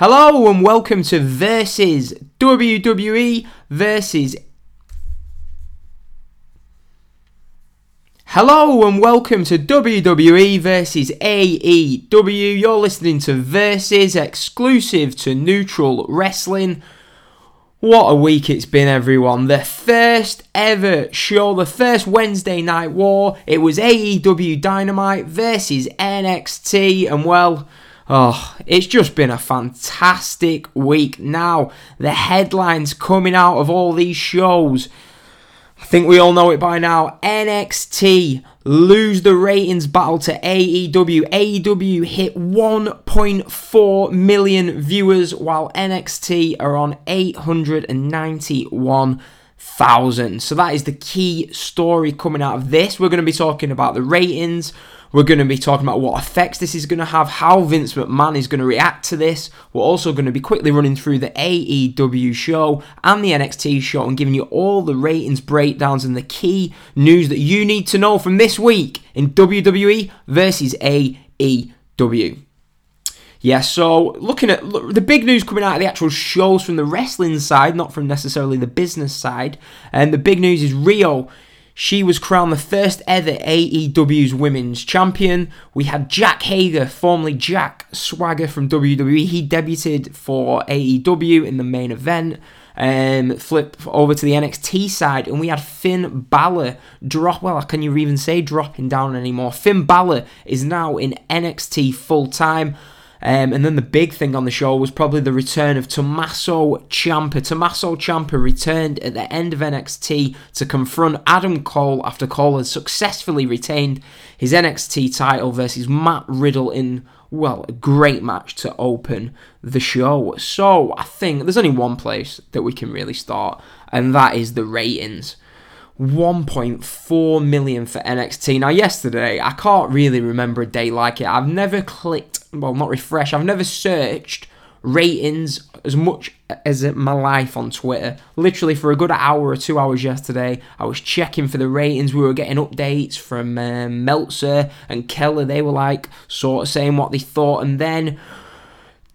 Hello and welcome to Versus WWE versus. Hello and welcome to WWE versus AEW. You're listening to Versus exclusive to Neutral Wrestling. What a week it's been, everyone. The first ever show, the first Wednesday Night War. It was AEW Dynamite versus NXT, and well, Oh, it's just been a fantastic week. Now, the headlines coming out of all these shows. I think we all know it by now. NXT lose the ratings battle to AEW. AEW hit 1.4 million viewers while NXT are on 891,000. So that is the key story coming out of this. We're going to be talking about the ratings. We're going to be talking about what effects this is going to have, how Vince McMahon is going to react to this. We're also going to be quickly running through the AEW show and the NXT show and giving you all the ratings breakdowns and the key news that you need to know from this week in WWE versus AEW. Yeah, so looking at look, the big news coming out of the actual shows from the wrestling side, not from necessarily the business side, and the big news is Riho she was crowned the first ever AEW's women's champion. We had Jack Hager, formerly Jack Swagger from WWE. He debuted for AEW in the main event. Um, flip over to the NXT side, and we had Finn Balor drop. Well, can you even say dropping down anymore? Finn Balor is now in NXT full time. Um, and then the big thing on the show was probably the return of Tommaso Ciampa. Tommaso Ciampa returned at the end of NXT to confront Adam Cole after Cole had successfully retained his NXT title versus Matt Riddle in, well, a great match to open the show. So I think there's only one place that we can really start, and that is the ratings. 1.4 million for NXT. Now, yesterday, I can't really remember a day like it. I've never clicked, well, not refresh, I've never searched ratings as much as my life on Twitter. Literally, for a good hour or two hours yesterday, I was checking for the ratings. We were getting updates from um, Meltzer and Keller. They were like, sort of saying what they thought, and then.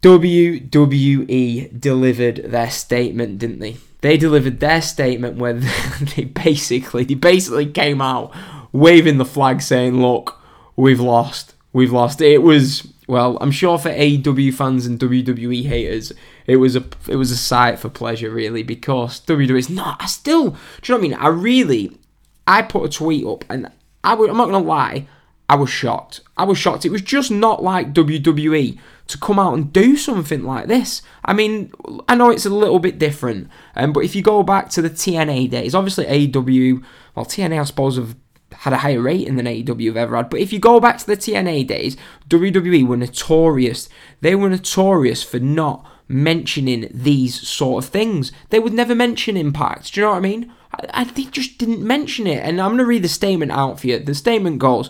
WWE delivered their statement, didn't they? They delivered their statement where they basically they basically came out waving the flag saying, "Look, we've lost. We've lost." It was well, I'm sure for AEW fans and WWE haters, it was a it was a sight for pleasure really because WWE is not. I still, do you know what I mean? I really, I put a tweet up and I I'm not gonna lie, I was shocked. I was shocked. It was just not like WWE to come out and do something like this. I mean, I know it's a little bit different, um, but if you go back to the TNA days, obviously AEW, well, TNA I suppose have had a higher rating than AEW have ever had. But if you go back to the TNA days, WWE were notorious. They were notorious for not mentioning these sort of things. They would never mention Impact. Do you know what I mean? I, I, they just didn't mention it. And I'm going to read the statement out for you. The statement goes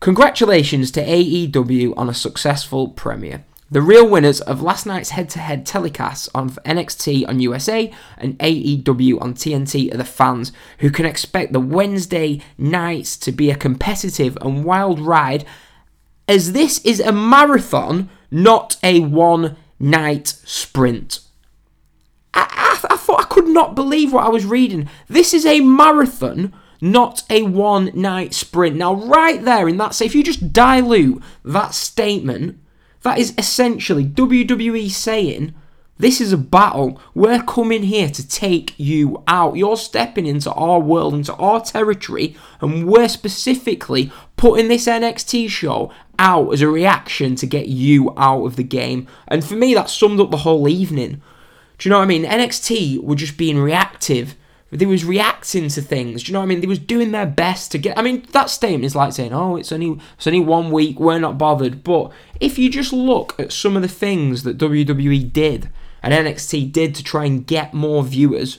Congratulations to AEW on a successful premiere. The real winners of last night's head to head telecasts on NXT on USA and AEW on TNT are the fans who can expect the Wednesday nights to be a competitive and wild ride, as this is a marathon, not a one night sprint. I, I, I thought I could not believe what I was reading. This is a marathon not a one night sprint. Now, right there in that, say, if you just dilute that statement, that is essentially WWE saying, this is a battle. We're coming here to take you out. You're stepping into our world, into our territory, and we're specifically putting this NXT show out as a reaction to get you out of the game. And for me, that summed up the whole evening. Do you know what I mean? NXT were just being reactive they was reacting to things. Do you know what I mean? They was doing their best to get. I mean, that statement is like saying, "Oh, it's only it's only one week. We're not bothered." But if you just look at some of the things that WWE did and NXT did to try and get more viewers,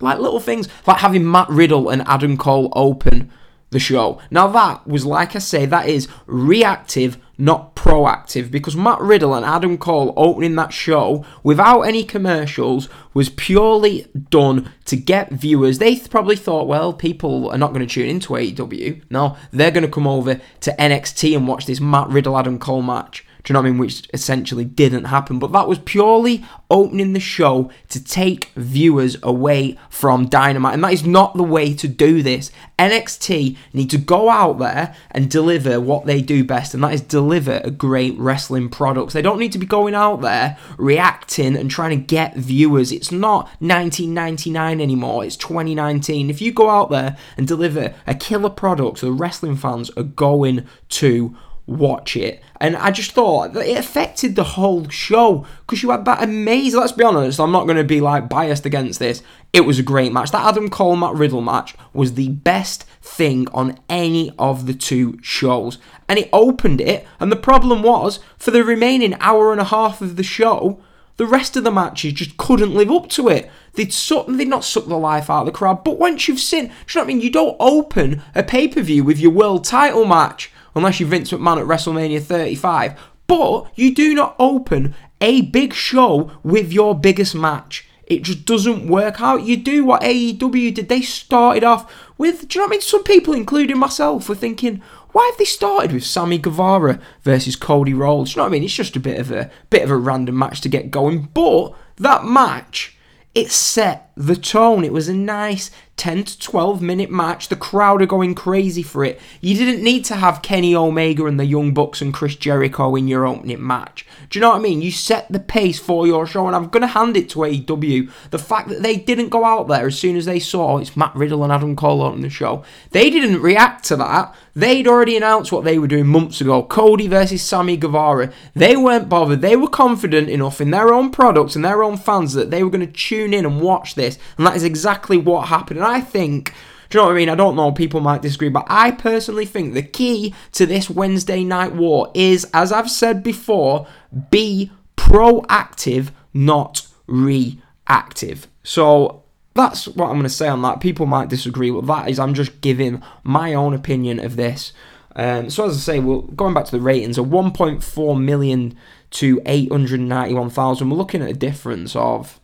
like little things like having Matt Riddle and Adam Cole open the show. Now that was like I say, that is reactive not proactive because Matt Riddle and Adam Cole opening that show without any commercials was purely done to get viewers. They probably thought, well, people are not going to tune into AEW. No, they're going to come over to NXT and watch this Matt Riddle Adam Cole match. Do you know what I mean? Which essentially didn't happen. But that was purely opening the show to take viewers away from Dynamite. And that is not the way to do this. NXT need to go out there and deliver what they do best, and that is deliver a great wrestling product. They don't need to be going out there reacting and trying to get viewers. It's not 1999 anymore, it's 2019. If you go out there and deliver a killer product, the wrestling fans are going to watch it. And I just thought that it affected the whole show because you had that amazing. Let's be honest, I'm not going to be like biased against this. It was a great match. That Adam Cole Matt Riddle match was the best thing on any of the two shows, and it opened it. And the problem was for the remaining hour and a half of the show. The rest of the matches just couldn't live up to it. They'd suck, they'd not suck the life out of the crowd. But once you've seen, do you know what I mean? You don't open a pay per view with your world title match unless you're Vince McMahon at WrestleMania 35. But you do not open a big show with your biggest match. It just doesn't work out. You do what AEW did. They started off with, do you know what I mean? Some people, including myself, were thinking, why have they started with Sammy Guevara versus Cody Rhodes? Do you know what I mean? It's just a bit of a bit of a random match to get going. But that match, it set the tone. It was a nice 10 to 12 minute match. The crowd are going crazy for it. You didn't need to have Kenny Omega and the Young Bucks and Chris Jericho in your opening match. Do you know what I mean? You set the pace for your show, and I'm going to hand it to AEW. The fact that they didn't go out there as soon as they saw it's Matt Riddle and Adam Cole on the show, they didn't react to that. They'd already announced what they were doing months ago Cody versus Sammy Guevara. They weren't bothered. They were confident enough in their own products and their own fans that they were going to tune in and watch this. And that is exactly what happened. And I think. Do you know what I mean? I don't know, people might disagree, but I personally think the key to this Wednesday night war is, as I've said before, be proactive, not reactive. So that's what I'm going to say on that. People might disagree, but that is, I'm just giving my own opinion of this. Um, so as I say, we're going back to the ratings, a 1.4 million to 891,000. We're looking at a difference of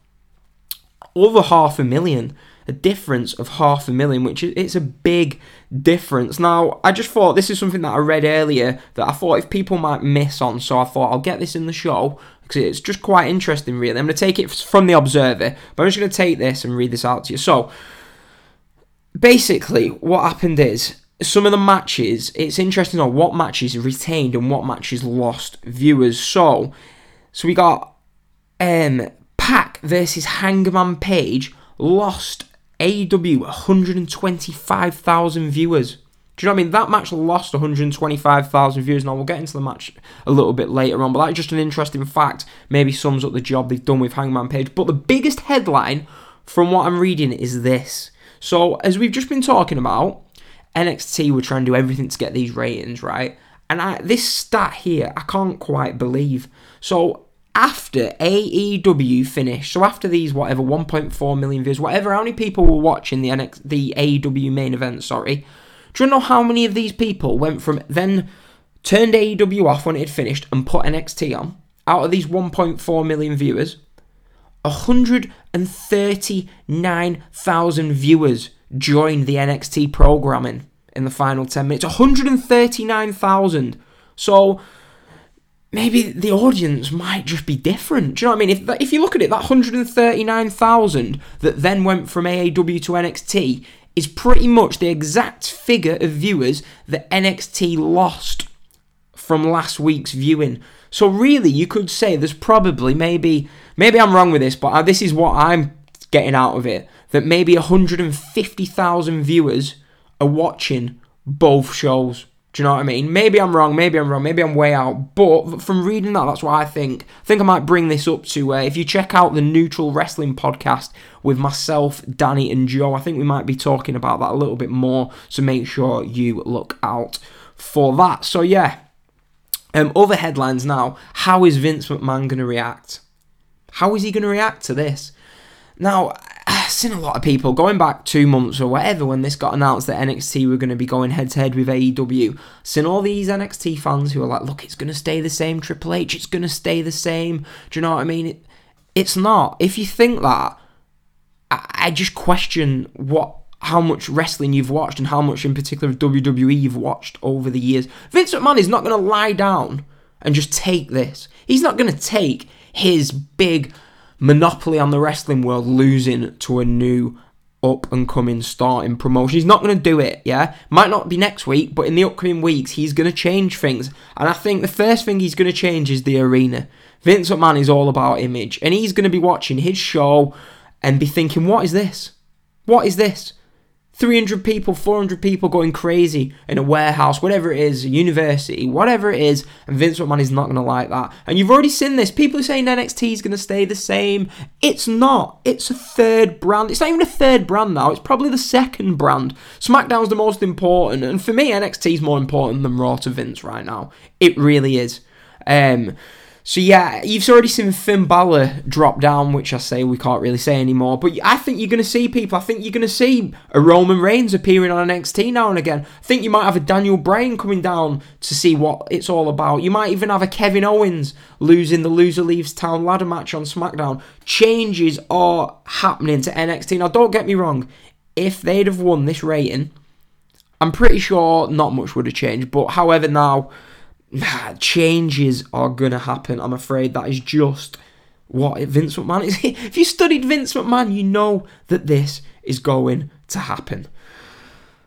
over half a million a difference of half a million, which is it's a big difference. Now, I just thought this is something that I read earlier that I thought if people might miss on, so I thought I'll get this in the show because it's just quite interesting, really. I'm going to take it from the Observer, but I'm just going to take this and read this out to you. So, basically, what happened is some of the matches, it's interesting on what matches retained and what matches lost viewers. So, so we got um, Pac versus Hangman Page lost AW 125,000 viewers. Do you know what I mean? That match lost 125,000 viewers. Now, we'll get into the match a little bit later on, but that's just an interesting fact. Maybe sums up the job they've done with Hangman Page. But the biggest headline from what I'm reading is this. So, as we've just been talking about, NXT were trying to do everything to get these ratings, right? And I, this stat here, I can't quite believe. So, after AEW finished, so after these whatever 1.4 million views, whatever, how many people were watching the NX, the AEW main event? Sorry, do you know how many of these people went from then turned AEW off when it had finished and put NXT on? Out of these 1.4 million viewers, 139,000 viewers joined the NXT programming in the final 10 minutes. 139,000. So maybe the audience might just be different. Do you know what I mean? If if you look at it, that 139,000 that then went from AAW to NXT is pretty much the exact figure of viewers that NXT lost from last week's viewing. So really, you could say there's probably maybe maybe I'm wrong with this, but uh, this is what I'm getting out of it that maybe 150,000 viewers are watching both shows. Do you know what I mean? Maybe I'm wrong, maybe I'm wrong, maybe I'm way out, but from reading that, that's what I think. I think I might bring this up to uh, if you check out the Neutral Wrestling podcast with myself, Danny, and Joe, I think we might be talking about that a little bit more, so make sure you look out for that. So, yeah, um, other headlines now. How is Vince McMahon going to react? How is he going to react to this? Now, seen a lot of people going back two months or whatever when this got announced that NXT were going to be going head to head with AEW. Seen all these NXT fans who are like, look, it's going to stay the same, Triple H, it's going to stay the same. Do you know what I mean? It, it's not. If you think that, I, I just question what how much wrestling you've watched and how much in particular of WWE you've watched over the years. Vince McMahon is not going to lie down and just take this. He's not going to take his big monopoly on the wrestling world losing to a new up and coming starting promotion. He's not going to do it, yeah? Might not be next week, but in the upcoming weeks, he's going to change things. And I think the first thing he's going to change is the arena. Vince McMahon is all about image, and he's going to be watching his show and be thinking, what is this? What is this? 300 people, 400 people going crazy in a warehouse, whatever it is, a university, whatever it is, and Vince McMahon is not going to like that. And you've already seen this. People are saying NXT is going to stay the same. It's not. It's a third brand. It's not even a third brand now. It's probably the second brand. SmackDown's the most important. And for me, NXT is more important than Raw to Vince right now. It really is. Um, so yeah, you've already seen Finn Balor drop down, which I say we can't really say anymore. But I think you're going to see people. I think you're going to see a Roman Reigns appearing on NXT now and again. I think you might have a Daniel Bryan coming down to see what it's all about. You might even have a Kevin Owens losing the loser leaves town ladder match on SmackDown. Changes are happening to NXT. Now, don't get me wrong. If they'd have won this rating, I'm pretty sure not much would have changed. But however, now changes are going to happen. I'm afraid that is just what Vince McMahon is. if you studied Vince McMahon, you know that this is going to happen.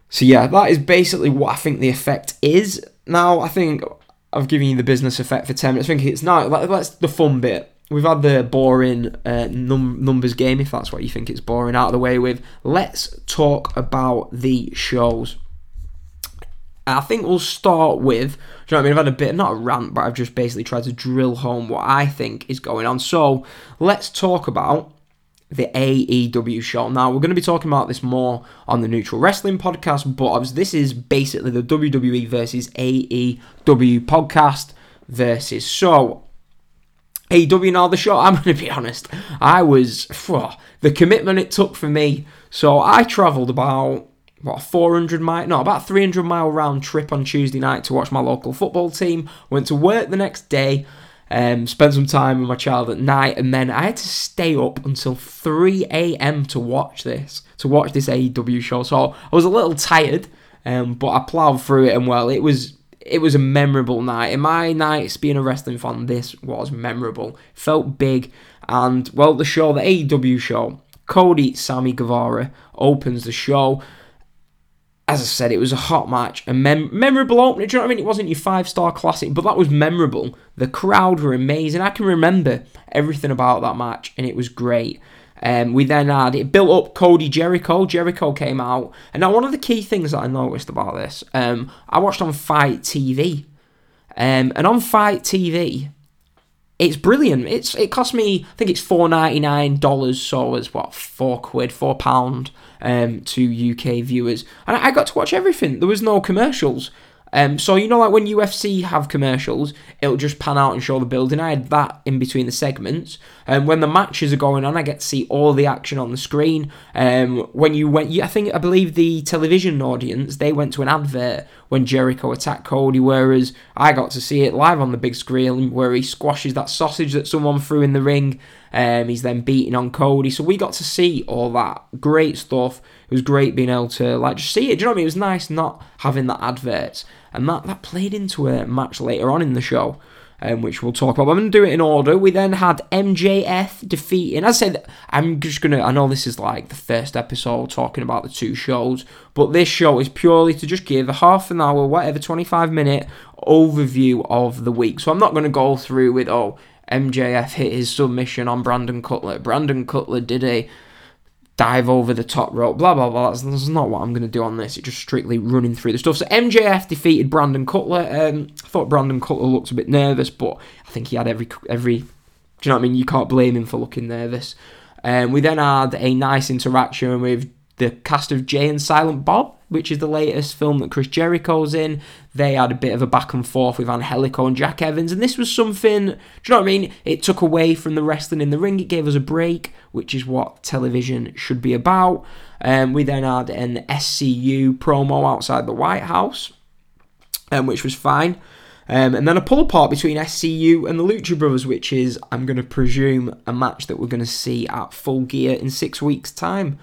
So, yeah, that is basically what I think the effect is. Now, I think I've given you the business effect for 10 minutes. I think it's now, that's the fun bit. We've had the boring uh, num- numbers game, if that's what you think it's boring, out of the way with. Let's talk about the shows. I think we'll start with, do you know what I mean? I've had a bit, not a rant, but I've just basically tried to drill home what I think is going on. So let's talk about the AEW show. Now, we're going to be talking about this more on the Neutral Wrestling podcast, but this is basically the WWE versus AEW podcast versus. So, AEW now the show, I'm going to be honest, I was, phew, the commitment it took for me. So, I travelled about what a 400 mile no about 300 mile round trip on Tuesday night to watch my local football team. Went to work the next day um, spent some time with my child at night and then I had to stay up until 3 a.m. to watch this to watch this AEW show. So I was a little tired um, but I ploughed through it and well it was it was a memorable night. In my nights being a wrestling fan this was memorable. Felt big and well the show the AEW show Cody Sammy Guevara opens the show as I said, it was a hot match, a mem- memorable opening. Do you know what I mean? It wasn't your five star classic, but that was memorable. The crowd were amazing. I can remember everything about that match, and it was great. Um, we then had it built up Cody Jericho. Jericho came out, and now one of the key things that I noticed about this, um, I watched on Fight TV, um, and on Fight TV, it's brilliant. It's it cost me, I think it's four ninety nine dollars, so it's what four quid, four pound um, to UK viewers. And I got to watch everything. There was no commercials. Um, so you know, like when UFC have commercials, it'll just pan out and show the building. I had that in between the segments. And um, when the matches are going on, I get to see all the action on the screen. Um, when you went, I think I believe the television audience they went to an advert when Jericho attacked Cody, whereas I got to see it live on the big screen where he squashes that sausage that someone threw in the ring. Um, he's then beating on Cody, so we got to see all that great stuff. It was great being able to like just see it. Do you know what I mean? It was nice not having that adverts and that, that played into a match later on in the show. Um, which we'll talk about. I'm going to do it in order. We then had MJF defeating. As I said, I'm just going to. I know this is like the first episode talking about the two shows, but this show is purely to just give a half an hour, whatever, 25 minute overview of the week. So I'm not going to go through with, oh, MJF hit his submission on Brandon Cutler. Brandon Cutler did a dive over the top rope, blah blah blah. That's, that's not what I'm going to do on this. It's just strictly running through the stuff. So MJF defeated Brandon Cutler. Um, I thought Brandon Cutler looked a bit nervous, but I think he had every every. Do you know what I mean? You can't blame him for looking nervous. Um, we then had a nice interaction with the cast of Jay and Silent Bob, which is the latest film that Chris Jericho's in. They had a bit of a back and forth with Angelico and Jack Evans, and this was something, do you know what I mean? It took away from the wrestling in the ring, it gave us a break, which is what television should be about. Um, we then had an SCU promo outside the White House, um, which was fine. Um, and then a pull apart between SCU and the Lucha Brothers, which is, I'm going to presume, a match that we're going to see at full gear in six weeks' time.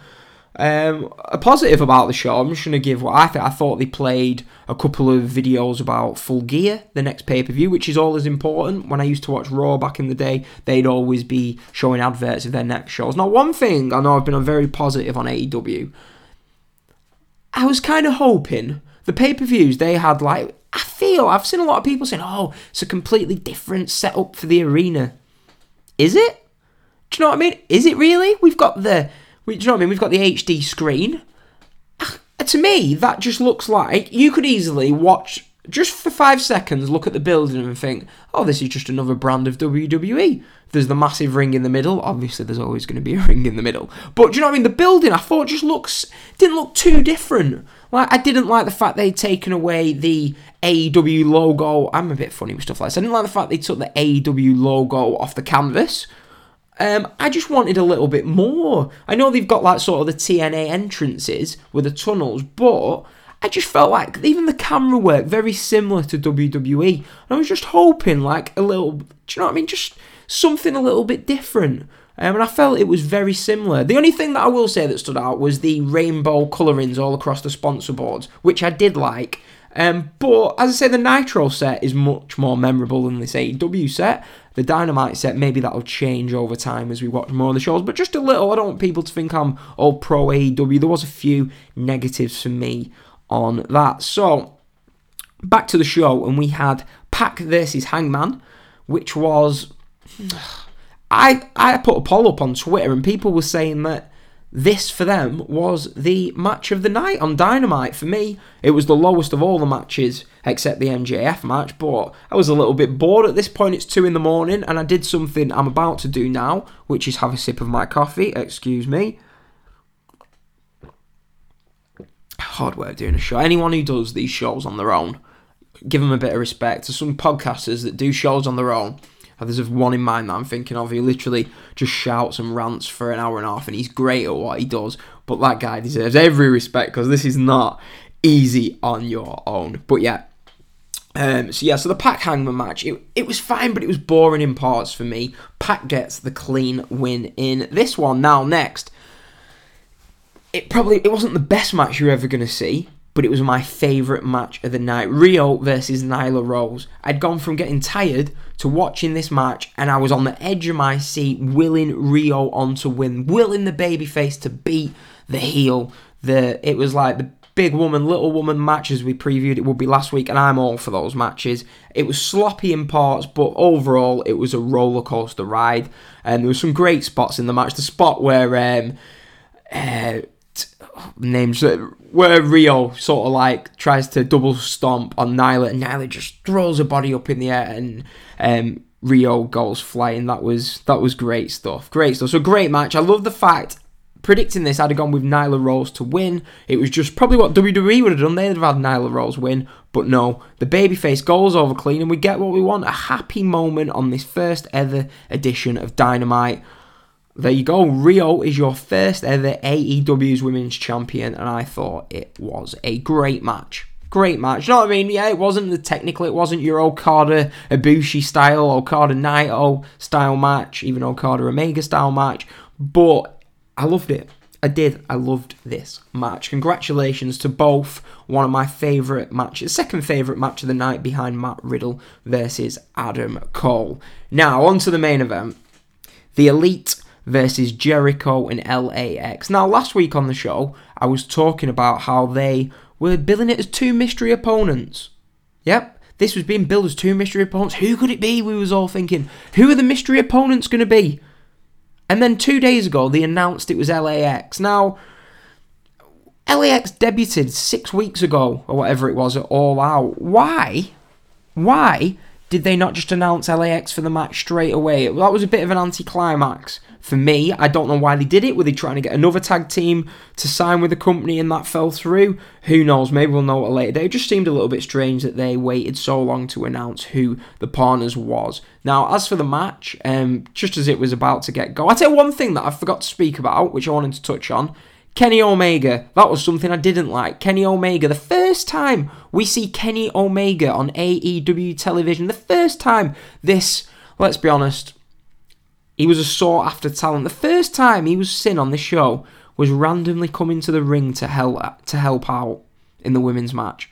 Um, a positive about the show, I'm just going to give what I think. I thought they played a couple of videos about Full Gear, the next pay per view, which is always important. When I used to watch Raw back in the day, they'd always be showing adverts of their next shows. Now, one thing I know I've been very positive on AEW, I was kind of hoping the pay per views they had, like, I feel, I've seen a lot of people saying, oh, it's a completely different setup for the arena. Is it? Do you know what I mean? Is it really? We've got the do you know what I mean? We've got the HD screen. Ah, to me, that just looks like you could easily watch just for five seconds, look at the building and think, oh, this is just another brand of WWE. There's the massive ring in the middle. Obviously, there's always going to be a ring in the middle. But do you know what I mean? The building, I thought, just looks didn't look too different. Like I didn't like the fact they'd taken away the AEW logo. I'm a bit funny with stuff like this. I didn't like the fact they took the AEW logo off the canvas. Um, I just wanted a little bit more. I know they've got like sort of the TNA entrances with the tunnels, but I just felt like even the camera work very similar to WWE. And I was just hoping like a little, do you know what I mean? Just something a little bit different. Um, and I felt it was very similar. The only thing that I will say that stood out was the rainbow colourings all across the sponsor boards, which I did like. Um, but as I say, the Nitro set is much more memorable than this AEW set. The Dynamite set, maybe that'll change over time as we watch more of the shows, but just a little. I don't want people to think I'm all pro AEW. There was a few negatives for me on that. So, back to the show, and we had Pac versus Hangman, which was. I, I put a poll up on Twitter, and people were saying that this for them was the match of the night on Dynamite. For me, it was the lowest of all the matches except the MJF match, but I was a little bit bored at this point. It's 2 in the morning, and I did something I'm about to do now, which is have a sip of my coffee. Excuse me. Hard work doing a show. Anyone who does these shows on their own, give them a bit of respect. There's some podcasters that do shows on their own there's one in mind that I'm thinking of. He literally just shouts and rants for an hour and a half, and he's great at what he does. But that guy deserves every respect because this is not easy on your own. But yeah. Um, so yeah, so the Pac Hangman match, it, it was fine, but it was boring in parts for me. Pac gets the clean win in this one. Now next, it probably it wasn't the best match you're ever gonna see, but it was my favourite match of the night. Riho versus Nyla Rose. I'd gone from getting tired to watching this match, and I was on the edge of my seat, willing Riho on to win, willing the babyface to beat the heel. The it was like the big woman, little woman matches we previewed it would be last week, and I'm all for those matches. It was sloppy in parts, but overall it was a roller coaster ride, and there were some great spots in the match. The spot where um, uh, names where Riho sort of like tries to double stomp on Nyla and Nyla just throws her body up in the air and um, Riho goes flying. That was that was great stuff. Great stuff. So great match. I love the fact predicting this, I'd have gone with Nyla Rose to win. It was just probably what WWE would have done. They'd have had Nyla Rose win, but no, the babyface goes over clean, and we get what we want—a happy moment on this first ever edition of Dynamite. There you go. Riho is your first ever AEW's Women's Champion, and I thought it was a great match. Great match. You know what I mean? Yeah, it wasn't the technical, it wasn't your Okada Ibushi style, Okada Naito style match, even Okada Omega style match, but I loved it. I did. I loved this match. Congratulations to both. One of my favourite matches, second favourite match of the night behind Matt Riddle versus Adam Cole. Now, on to the main event. The Elite versus Jericho and LAX. Now, last week on the show, I was talking about how they were billing it as two mystery opponents. Yep, this was being billed as two mystery opponents. Who could it be? We was all thinking, who are the mystery opponents going to be? And then two days ago, they announced it was LAX. Now, LAX debuted six weeks ago, or whatever it was, at All Out. Why? Why did they not just announce LAX for the match straight away? That was a bit of an anticlimax for me. I don't know why they did it. Were they trying to get another tag team to sign with the company and that fell through? Who knows? Maybe we'll know at a later date. It just seemed a little bit strange that they waited so long to announce who the partners was. Now, as for the match, um, just as it was about to get go, I tell you one thing that I forgot to speak about, which I wanted to touch on. Kenny Omega. That was something I didn't like. Kenny Omega. The first time we see Kenny Omega on AEW television, the first time this, let's be honest, he was a sought after talent. The first time he was seen on the show was randomly coming to the ring to help to help out in the women's match.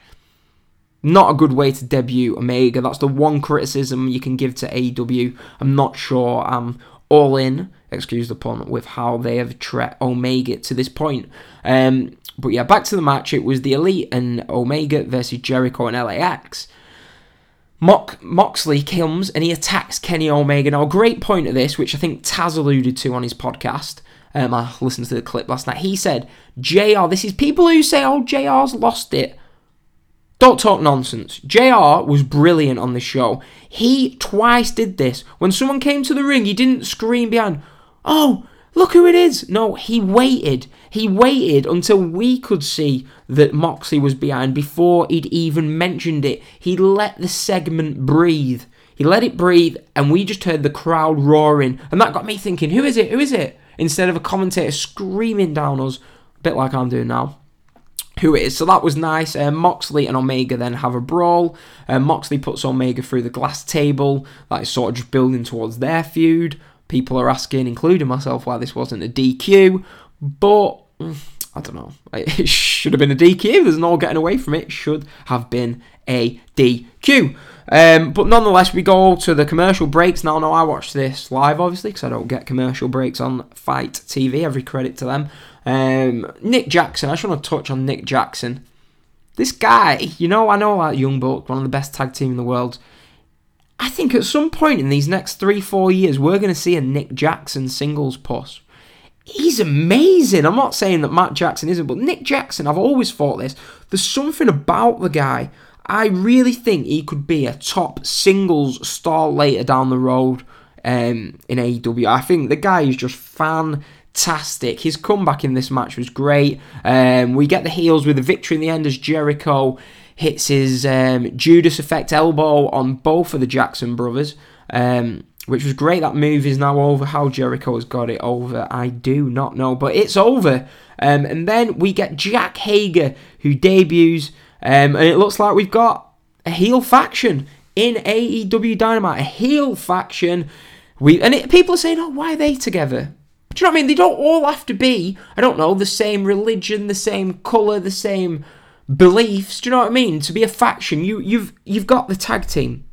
Not a good way to debut Omega. That's the one criticism you can give to AEW. I'm not sure I'm all in, excuse the pun, with how they have treated Omega to this point. Um, but yeah, back to the match. It was the Elite and Omega versus Jericho and LAX. Mock, Moxley comes and he attacks Kenny Omega. Now, a great point of this, which I think Taz alluded to on his podcast. Um, I listened to the clip last night. He said, JR, this is people who say, oh, JR's lost it. Don't talk nonsense. JR was brilliant on the show. He twice did this. When someone came to the ring, he didn't scream behind, oh, look who it is. No, he waited. He waited until we could see that Moxley was behind before he'd even mentioned it. He let the segment breathe. He let it breathe, and we just heard the crowd roaring. And that got me thinking, who is it? Who is it? Instead of a commentator screaming down us, a bit like I'm doing now who it is. So that was nice. Uh, Moxley and Omega then have a brawl. Uh, Moxley puts Omega through the glass table. That is sort of just building towards their feud. People are asking, including myself, why this wasn't a DQ. But mm, I don't know. It should have been a DQ. There's no getting away from it. should have been a DQ. Um, but nonetheless, we go to the commercial breaks. Now, no, I watch this live, obviously, because I don't get commercial breaks on Fight TV. Every credit to them. Um, Nick Jackson, I just want to touch on Nick Jackson. This guy, you know, I know that Young Buck, one of the best tag team in the world. I think at some point in these next three, four years, we're going to see a Nick Jackson singles push. He's amazing. I'm not saying that Matt Jackson isn't, but Nick Jackson, I've always thought this. There's something about the guy. I really think he could be a top singles star later down the road um, in AEW. I think the guy is just fan fantastic. His comeback in this match was great. Um, we get the heels with a victory in the end as Jericho hits his um, Judas effect elbow on both of the Jackson brothers, um, which was great. That move is now over. How Jericho has got it over, I do not know, but it's over. Um, and then we get Jack Hager who debuts, um, and it looks like we've got a heel faction in AEW Dynamite. A heel faction. We and it, people are saying, "Oh, why are they together?" Do you know what I mean? They don't all have to be, I don't know, the same religion, the same colour, the same beliefs. Do you know what I mean? To be a faction, you you've you've got the tag team,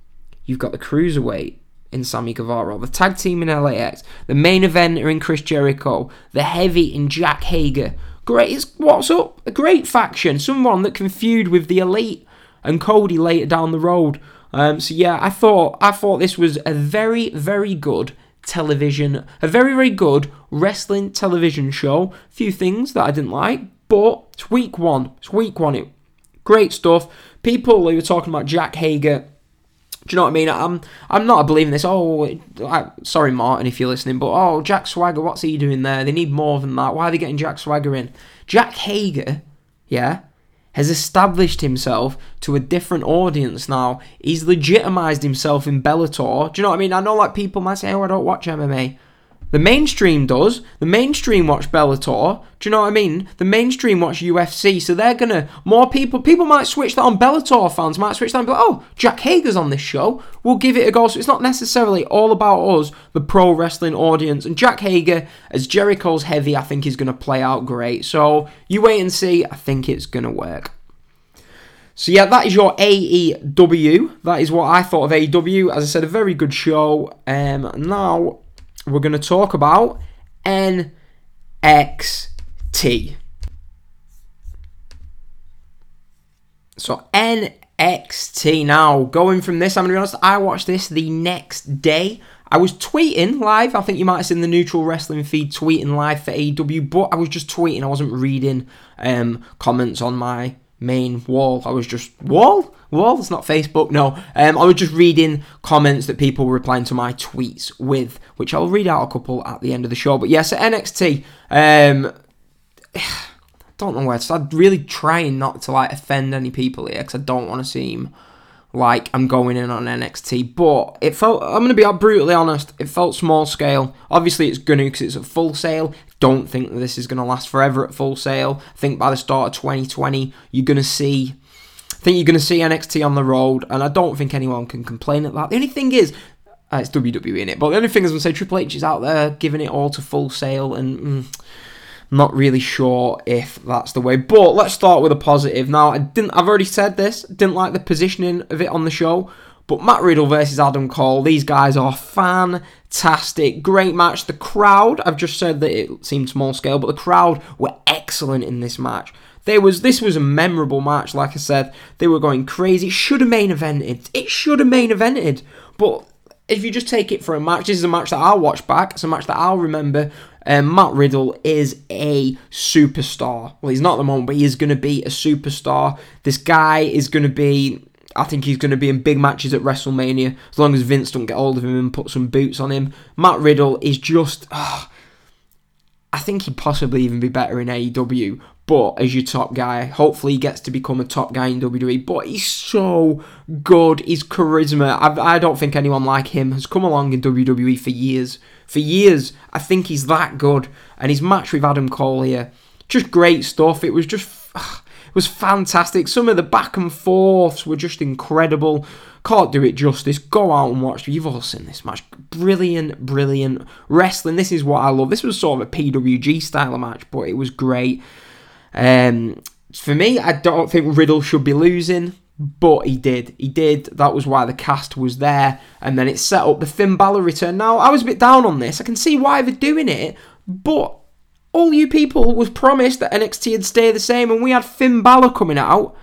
you've got the cruiserweight in Sammy Guevara, the tag team in LAX, the main eventer in Chris Jericho, the heavy in Jack Hager. Great, it's what's up? A great faction, someone that can feud with the elite and Cody later down the road. Um, so yeah, I thought I thought this was a very very good television, a very, very good wrestling television show. A few things that I didn't like, but it's week one. It's week one. It, great stuff. People who were talking about Jack Hager. Do you know what I mean? I'm I'm not believing this. Oh, I, sorry, Martin, if you're listening, but oh, Jack Swagger, what's he doing there? They need more than that. Why are they getting Jack Swagger in? Jack Hager, yeah, has established himself to a different audience now. He's legitimized himself in Bellator. Do you know what I mean? I know like people might say, oh, I don't watch MMA. The mainstream does. The mainstream watch Bellator. Do you know what I mean? The mainstream watch UFC. So they're gonna more people. People might switch that on. Bellator fans might switch that and be like, "Oh, Jack Hager's on this show. We'll give it a go." So it's not necessarily all about us, the pro wrestling audience. And Jack Hager as Jericho's heavy, I think is gonna play out great. So you wait and see. I think it's gonna work. So yeah, that is your AEW. That is what I thought of AEW. As I said, a very good show. Um, now we're going to talk about NXT. So NXT now going from this. I'm gonna be honest. I watched this the next day. I was tweeting live. I think you might have seen the neutral wrestling feed tweeting live for AEW, but I was just tweeting. I wasn't reading um, comments on my main wall. I was just wall wall. It's not Facebook. No, um, I was just reading comments that people were replying to my tweets with, which I'll read out a couple at the end of the show. But yes, so NXT. Um, don't know where to. I'm really trying not to like offend any people here because I don't want to seem like I'm going in on NXT, but it felt, I'm going to be brutally honest, it felt small scale. Obviously, it's going to because it's a Full Sail. Don't think that this is going to last forever at Full Sail. I think by the start of 2020, you're going to see. I think you're going to see NXT on the road, and I don't think anyone can complain at that. The only thing is, uh, it's WWE in it, but the only thing is, I'm say Triple H is out there giving it all to Full Sail, and mm, Not really sure if that's the way. But let's start with a positive. Now, I didn't. I've already said this. Didn't like the positioning of it on the show. But Matt Riddle versus Adam Cole, these guys are fantastic. Great match. The crowd, I've just said that it seemed small scale, but the crowd were excellent in this match. There was this was a memorable match, like I said. They were going crazy. It should have main evented. It should have main evented. But if you just take it for a match, this is a match that I'll watch back. It's a match that I'll remember. Um, Matt Riddle is a superstar. Well, he's not at the moment, but he is going to be a superstar. This guy is going to be. I think he's going to be in big matches at WrestleMania as long as Vince don't get hold of him and put some boots on him. Matt Riddle is just. Oh, I think he'd possibly even be better in AEW, but as your top guy, hopefully he gets to become a top guy in WWE. But he's so good. His charisma, I, I don't think anyone like him has come along in WWE for years. For years, I think he's that good. And his match with Adam Cole here, just great stuff. It was just, it was fantastic. Some of the back and forths were just incredible. Can't do it justice. Go out and watch. You've all seen this match. Brilliant, brilliant wrestling. This is what I love. This was sort of a PWG style of match, but it was great. Um, for me, I don't think Riddle should be losing, but he did. He did. That was why the cast was there, and then it set up the Finn Balor return. Now, I was a bit down on this. I can see why they're doing it, but all you people was promised that NXT would stay the same, and we had Finn Balor coming out.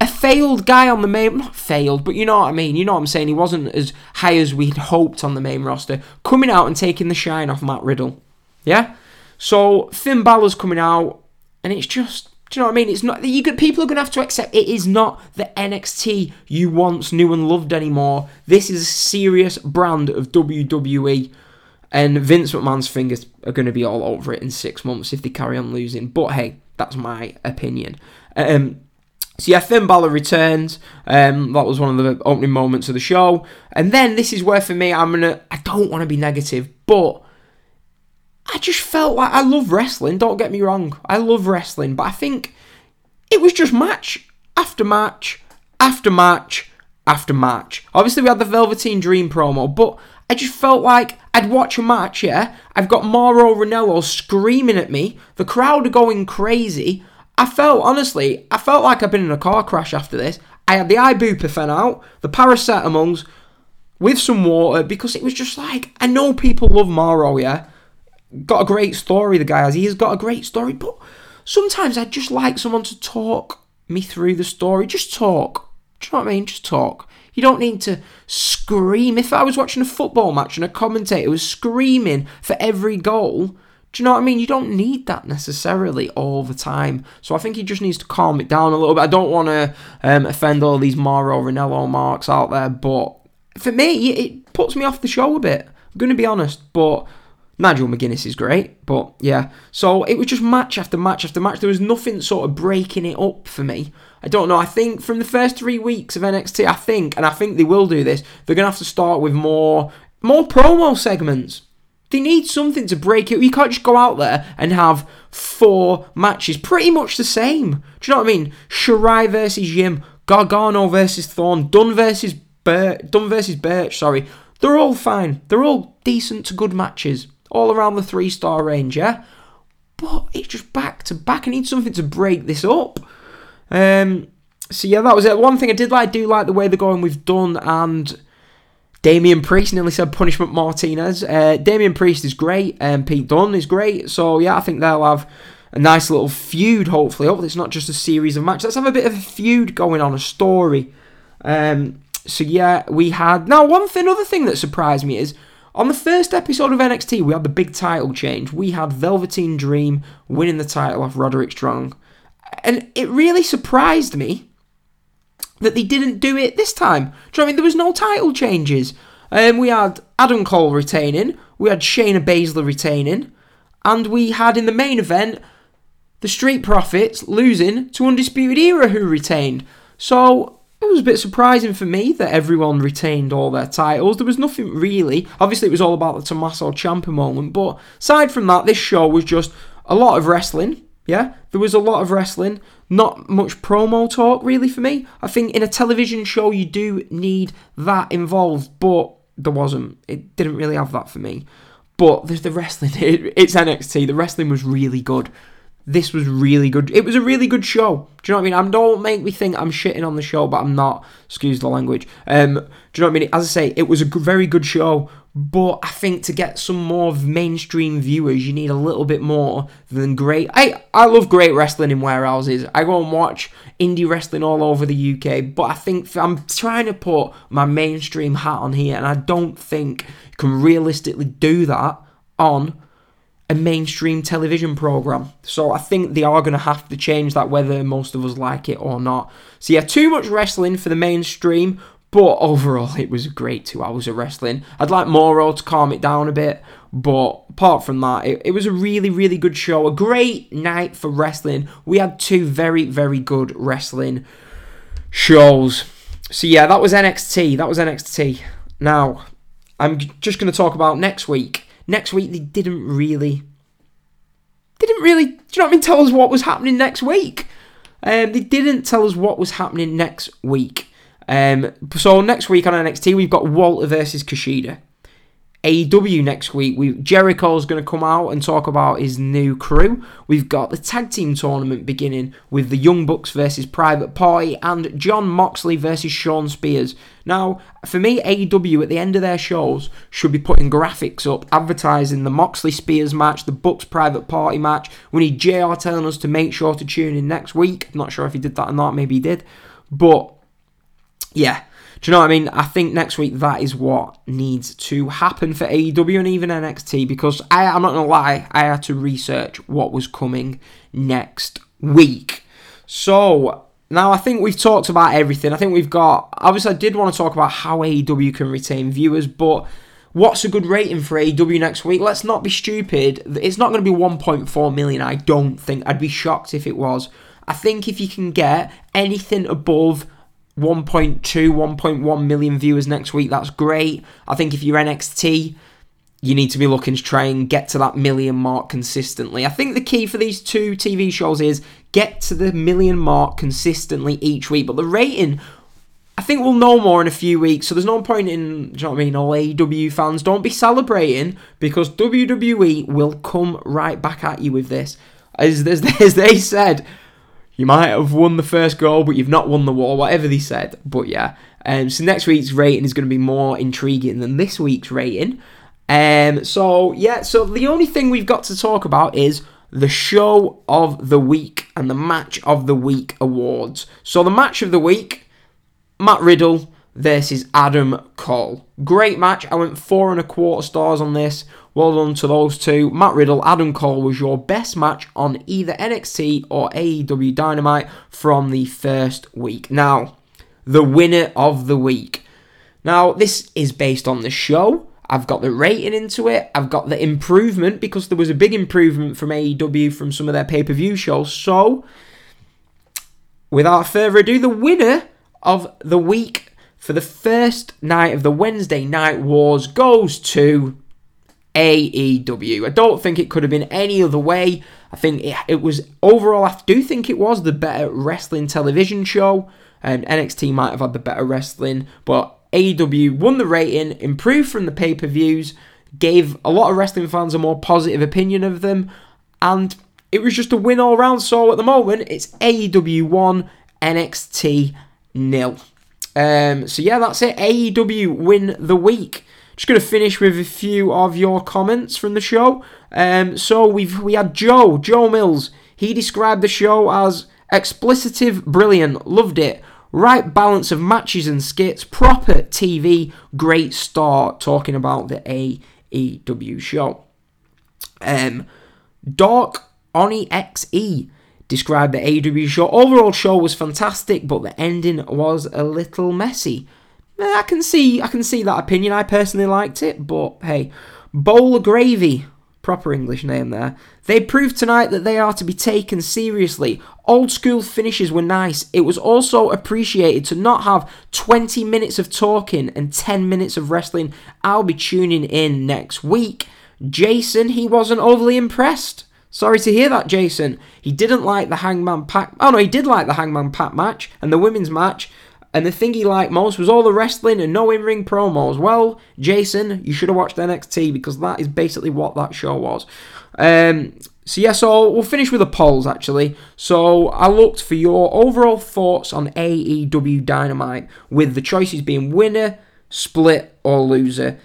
A failed guy on the main, not failed, but you know what I mean. You know what I'm saying. He wasn't as high as we'd hoped on the main roster, coming out and taking the shine off Matt Riddle. Yeah. So Finn Balor's coming out and it's just, do you know what I mean? It's not you could people are gonna have to accept it is not the NXT you once knew and loved anymore. This is a serious brand of WWE. And Vince McMahon's fingers are going to be all over it in six months if they carry on losing. But hey, that's my opinion. Um, so yeah, Finn Balor returns. Um, that was one of the opening moments of the show. And then this is where for me, I'm gonna. I don't want to be negative, but I just felt like I love wrestling, don't get me wrong. I love wrestling, but I think it was just match after match after match after match. Obviously, we had the Velveteen Dream promo, but I just felt like I'd watch a match, yeah? I've got Mauro Ranallo screaming at me, the crowd are going crazy. I felt, honestly, I felt like I'd been in a car crash after this. I had the ibuprofen out, the paracetamols, with some water, because it was just like, I know people love Mauro, yeah? Got a great story, the guy has. He has got a great story, but sometimes I'd just like someone to talk me through the story. Just talk. Do you know what I mean? Just talk. You don't need to scream. If I was watching a football match and a commentator was screaming for every goal, do you know what I mean? You don't need that necessarily all the time. So I think he just needs to calm it down a little bit. I don't want to um, offend all these Mauro Ranallo marks out there, but for me, it puts me off the show a bit. I'm going to be honest, but Nigel McGuinness is great, but yeah. So it was just match after match after match. There was nothing sort of breaking it up for me. I don't know. I think from the first three weeks of NXT, I think, and I think they will do this, they're gonna have to start with more more promo segments. They need something to break it. You can't just go out there and have four matches pretty much the same. Do you know what I mean? Shirai versus Jim, Gargano versus Thorn, Dunne versus Bur- Dunne versus Burch. Sorry, they're all fine. They're all decent to good matches all around the three star range, yeah? But it's just back to back. I need something to break this up. Um, so yeah, that was it. One thing I did like, do like the way they're going with Dunne and Damian Priest. Nearly said Punishment Martinez. Uh, Damian Priest is great, and Pete Dunne is great. So yeah, I think they'll have a nice little feud. Hopefully, hopefully it's not just a series of matches. Let's have a bit of a feud going on, a story. Um, so yeah, we had now one thing. Another thing that surprised me is on the first episode of NXT, we had the big title change. We had Velveteen Dream winning the title off Roderick Strong. And it really surprised me that they didn't do it this time. Do you know what I mean? There was no title changes. Um, we had Adam Cole retaining, we had Shayna Baszler retaining, and we had in the main event the Street Profits losing to Undisputed Era, who retained. So it was a bit surprising for me that everyone retained all their titles. There was nothing really. Obviously, it was all about the Tommaso Ciampa moment, but aside from that, this show was just a lot of wrestling. Yeah, there was a lot of wrestling, not much promo talk really for me. I think in a television show you do need that involved, but there wasn't. It didn't really have that for me. But the, the wrestling, it, it's NXT. The wrestling was really good. This was really good. It was a really good show. Do you know what I mean? I don't make me think I'm shitting on the show, but I'm not. Excuse the language. Um, do you know what I mean? As I say, it was a very good show. But I think to get some more mainstream viewers, you need a little bit more than great. I I love great wrestling in warehouses. I go and watch indie wrestling all over the UK, but I think I'm trying to put my mainstream hat on here, and I don't think you can realistically do that on a mainstream television program. So I think they are going to have to change that, whether most of us like it or not. So yeah, too much wrestling for the mainstream, but overall, it was a great two hours of wrestling. I'd like Mauro to calm it down a bit, but apart from that, it, it was a really, really good show. A great night for wrestling. We had two very, very good wrestling shows. So yeah, that was NXT. That was NXT. Now, I'm just going to talk about next week. Next week, they didn't really. Didn't really. Do you know what I mean? Tell us what was happening next week. Um, they didn't tell us what was happening next week. Um, so next week on NXT we've got Walter versus Kushida. AEW next week, we Jericho's going to come out and talk about his new crew. We've got the tag team tournament beginning with the Young Bucks versus Private Party and Jon Moxley versus Shawn Spears. Now, for me, AEW at the end of their shows should be putting graphics up advertising the Moxley Spears match, the Bucks Private Party match. We need JR telling us to make sure to tune in next week. Not sure if he did that or not, maybe he did. But yeah. Do you know what I mean? I think next week that is what needs to happen for AEW and even NXT because I, I'm not gonna lie, I had to research what was coming next week. So now I think we've talked about everything. I think we've got obviously I did want to talk about how AEW can retain viewers, but what's a good rating for AEW next week? Let's not be stupid. It's not going to be 1.4 million. I don't think. I'd be shocked if it was. I think if you can get anything above 1.2, 1.1 million viewers next week. That's great. I think if you're NXT, you need to be looking to try and get to that million mark consistently. I think the key for these two TV shows is get to the million mark consistently each week. But the rating, I think we'll know more in a few weeks. So there's no point in, do you know what I mean, all AEW fans, don't be celebrating because WWE will come right back at you with this. As, as, as they said, you might have won the first goal, but you've not won the war, whatever they said. But yeah, um, so next week's rating is going to be more intriguing than this week's rating. Um, so yeah, so the only thing we've got to talk about is the show of the week and the match of the week awards. So the match of the week, Matt Riddle versus Adam Cole. Great match. I went four and a quarter stars on this. Well done to those two. Matt Riddle, Adam Cole was your best match on either NXT or AEW Dynamite from the first week. Now, the winner of the week. Now, this is based on the show. I've got the rating into it. I've got the improvement because there was a big improvement from AEW from some of their pay per view shows. So, without further ado, the winner of the week for the first night of the Wednesday Night Wars goes to AEW. I don't think it could have been any other way. I think it, it was overall, I do think it was the better wrestling television show. Um, and NXT might have had the better wrestling, but AEW won the rating, improved from the pay per views, gave a lot of wrestling fans a more positive opinion of them, and it was just a win all round. So at the moment, it's AEW 1, NXT nil. Um, so yeah, that's it. AEW win the week. Just going to finish with a few of your comments from the show. Um, so we've we had Joe Joe Mills. He described the show as explicitive, brilliant, loved it. Right balance of matches and skits, proper TV, great start. Talking about the AEW show. Um, Dark Oni XE described the AEW show. Overall show was fantastic, but the ending was a little messy. Eh, I can see I can see that opinion. I personally liked it, but hey, Bowl of Gravy, proper English name there. They proved tonight that they are to be taken seriously. Old school finishes were nice. It was also appreciated to not have 20 minutes of talking and 10 minutes of wrestling. I'll be tuning in next week. Jason, he wasn't overly impressed. Sorry to hear that, Jason. He didn't like the Hangman Pac. Oh no, he did like the Hangman Pac match and the women's match And the thing he liked most was all the wrestling and no in ring promos. Well, Jason, you should have watched NXT because that is basically what that show was. Um, so yeah, so we'll finish with the polls actually. So I looked for your overall thoughts on AEW Dynamite, with the choices being winner, split, or loser.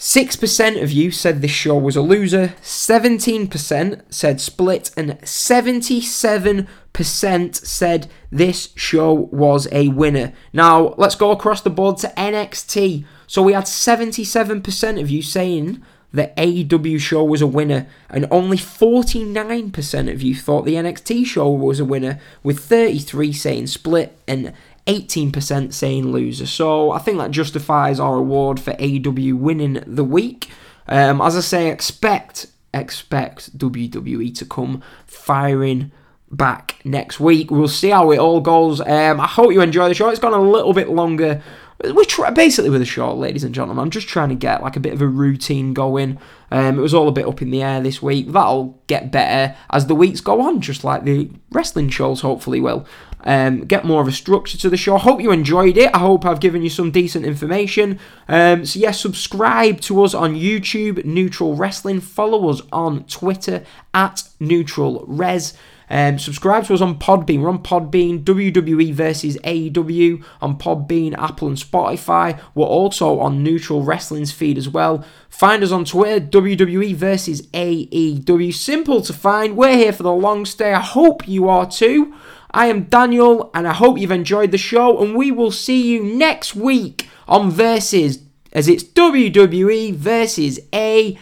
6% of you said this show was a loser, 17% said split, and 77% said this show was a winner. Now, let's go across the board to NXT. So we had 77% of you saying the AEW show was a winner, and only 49% of you thought the NXT show was a winner, with 33 saying split and 18% saying loser. So I think that justifies our award for AW winning the week. Um, as I say, expect expect WWE to come firing back next week. We'll see how it all goes. Um, I hope you enjoy the show. It's gone a little bit longer. We try basically with a show, ladies and gentlemen. I'm just trying to get like a bit of a routine going. Um, it was all a bit up in the air this week. That'll get better as the weeks go on, just like the wrestling shows hopefully will um, get more of a structure to the show. Hope you enjoyed it. I hope I've given you some decent information. Um, so, yes, yeah, subscribe to us on YouTube, Neutral Wrestling. Follow us on Twitter at Neutral Res. Um, subscribe to us on Podbean. We're on Podbean, WWE versus AEW on Podbean, Apple, and Spotify. We're also on Neutral Wrestling's feed as well. Find us on Twitter, WWE versus AEW. Simple to find. We're here for the long stay. I hope you are too. I am Daniel, and I hope you've enjoyed the show, and we will see you next week on Versus, as it's WWE versus AEW.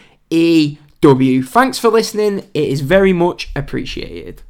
Thanks for listening, it is very much appreciated.